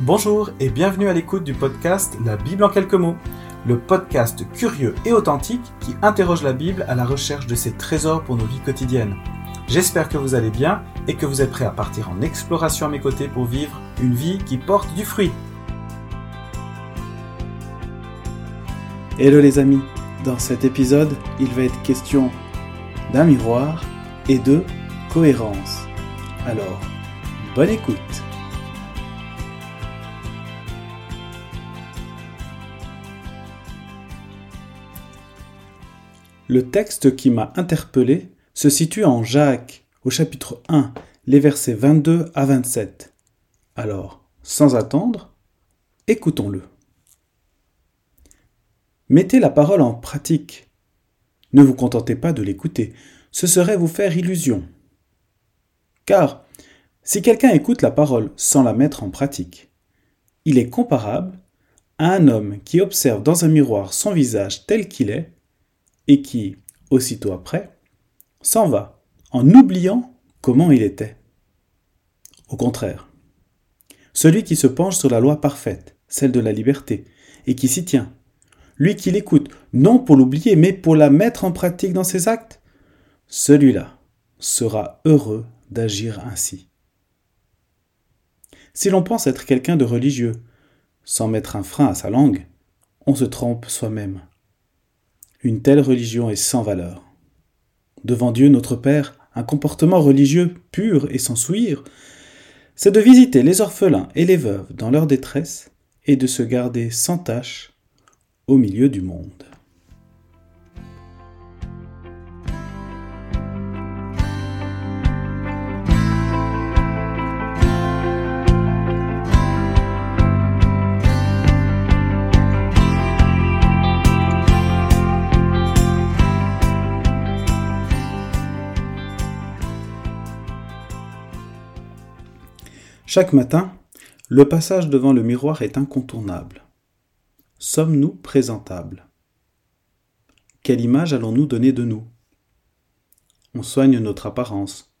Bonjour et bienvenue à l'écoute du podcast La Bible en quelques mots, le podcast curieux et authentique qui interroge la Bible à la recherche de ses trésors pour nos vies quotidiennes. J'espère que vous allez bien et que vous êtes prêts à partir en exploration à mes côtés pour vivre une vie qui porte du fruit. Hello les amis, dans cet épisode, il va être question d'un miroir et de cohérence. Alors, bonne écoute Le texte qui m'a interpellé se situe en Jacques, au chapitre 1, les versets 22 à 27. Alors, sans attendre, écoutons-le. Mettez la parole en pratique. Ne vous contentez pas de l'écouter, ce serait vous faire illusion. Car, si quelqu'un écoute la parole sans la mettre en pratique, il est comparable à un homme qui observe dans un miroir son visage tel qu'il est et qui, aussitôt après, s'en va en oubliant comment il était. Au contraire, celui qui se penche sur la loi parfaite, celle de la liberté, et qui s'y tient, lui qui l'écoute, non pour l'oublier, mais pour la mettre en pratique dans ses actes, celui-là sera heureux d'agir ainsi. Si l'on pense être quelqu'un de religieux, sans mettre un frein à sa langue, on se trompe soi-même. Une telle religion est sans valeur. Devant Dieu notre Père, un comportement religieux pur et sans souillure, c'est de visiter les orphelins et les veuves dans leur détresse et de se garder sans tâche au milieu du monde. Chaque matin, le passage devant le miroir est incontournable. Sommes-nous présentables? Quelle image allons-nous donner de nous? On soigne notre apparence,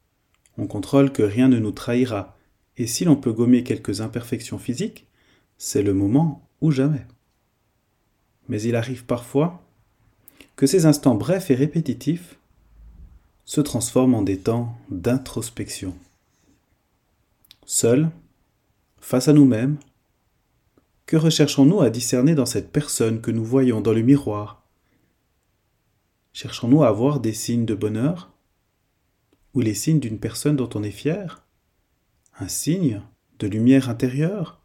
on contrôle que rien ne nous trahira, et si l'on peut gommer quelques imperfections physiques, c'est le moment ou jamais. Mais il arrive parfois que ces instants brefs et répétitifs se transforment en des temps d'introspection. Seuls, face à nous-mêmes, que recherchons-nous à discerner dans cette personne que nous voyons dans le miroir? Cherchons-nous à voir des signes de bonheur? Ou les signes d'une personne dont on est fier? Un signe de lumière intérieure?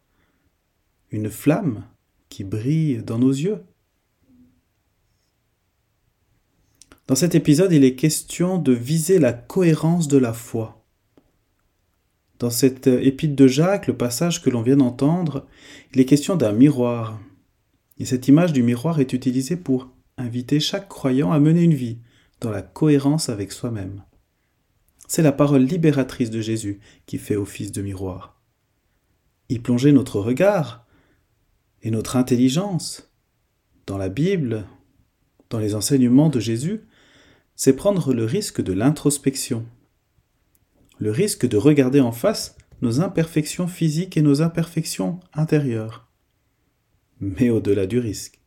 Une flamme qui brille dans nos yeux? Dans cet épisode, il est question de viser la cohérence de la foi. Dans cette épître de Jacques, le passage que l'on vient d'entendre, il est question d'un miroir. Et cette image du miroir est utilisée pour inviter chaque croyant à mener une vie dans la cohérence avec soi-même. C'est la parole libératrice de Jésus qui fait office de miroir. Y plonger notre regard et notre intelligence dans la Bible, dans les enseignements de Jésus, c'est prendre le risque de l'introspection, le risque de regarder en face nos imperfections physiques et nos imperfections intérieures. Mais au-delà du risque,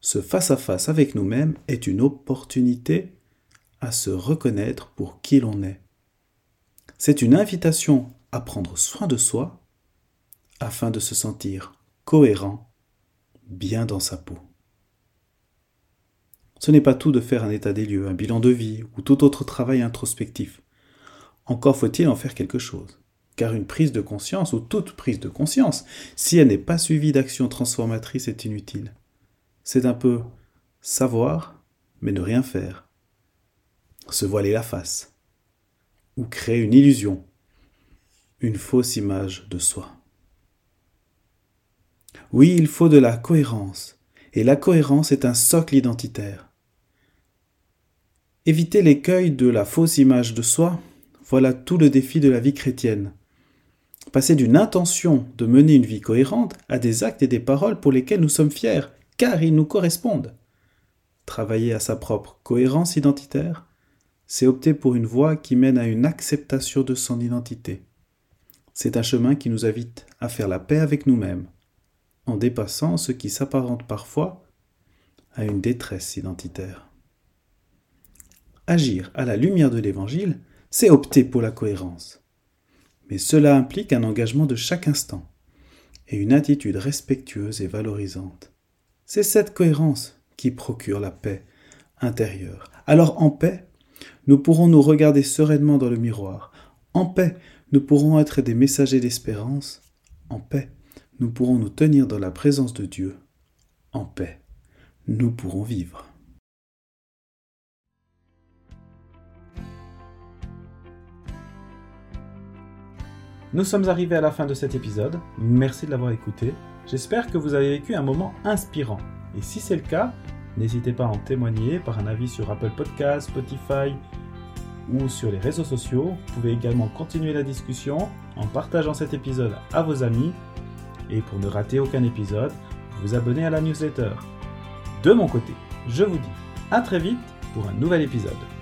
ce face-à-face avec nous-mêmes est une opportunité à se reconnaître pour qui l'on est. C'est une invitation à prendre soin de soi afin de se sentir cohérent, bien dans sa peau. Ce n'est pas tout de faire un état des lieux, un bilan de vie ou tout autre travail introspectif. Encore faut-il en faire quelque chose. Car une prise de conscience, ou toute prise de conscience, si elle n'est pas suivie d'action transformatrice, est inutile. C'est un peu savoir, mais ne rien faire. Se voiler la face. Ou créer une illusion, une fausse image de soi. Oui, il faut de la cohérence, et la cohérence est un socle identitaire. Éviter l'écueil de la fausse image de soi, voilà tout le défi de la vie chrétienne. Passer d'une intention de mener une vie cohérente à des actes et des paroles pour lesquels nous sommes fiers, car ils nous correspondent. Travailler à sa propre cohérence identitaire, c'est opter pour une voie qui mène à une acceptation de son identité. C'est un chemin qui nous invite à faire la paix avec nous-mêmes, en dépassant ce qui s'apparente parfois à une détresse identitaire. Agir à la lumière de l'Évangile, c'est opter pour la cohérence. Mais cela implique un engagement de chaque instant et une attitude respectueuse et valorisante. C'est cette cohérence qui procure la paix intérieure. Alors en paix, nous pourrons nous regarder sereinement dans le miroir. En paix, nous pourrons être des messagers d'espérance. En paix, nous pourrons nous tenir dans la présence de Dieu. En paix, nous pourrons vivre. Nous sommes arrivés à la fin de cet épisode. Merci de l'avoir écouté. J'espère que vous avez vécu un moment inspirant. Et si c'est le cas, n'hésitez pas à en témoigner par un avis sur Apple Podcasts, Spotify ou sur les réseaux sociaux. Vous pouvez également continuer la discussion en partageant cet épisode à vos amis. Et pour ne rater aucun épisode, vous abonner à la newsletter. De mon côté, je vous dis à très vite pour un nouvel épisode.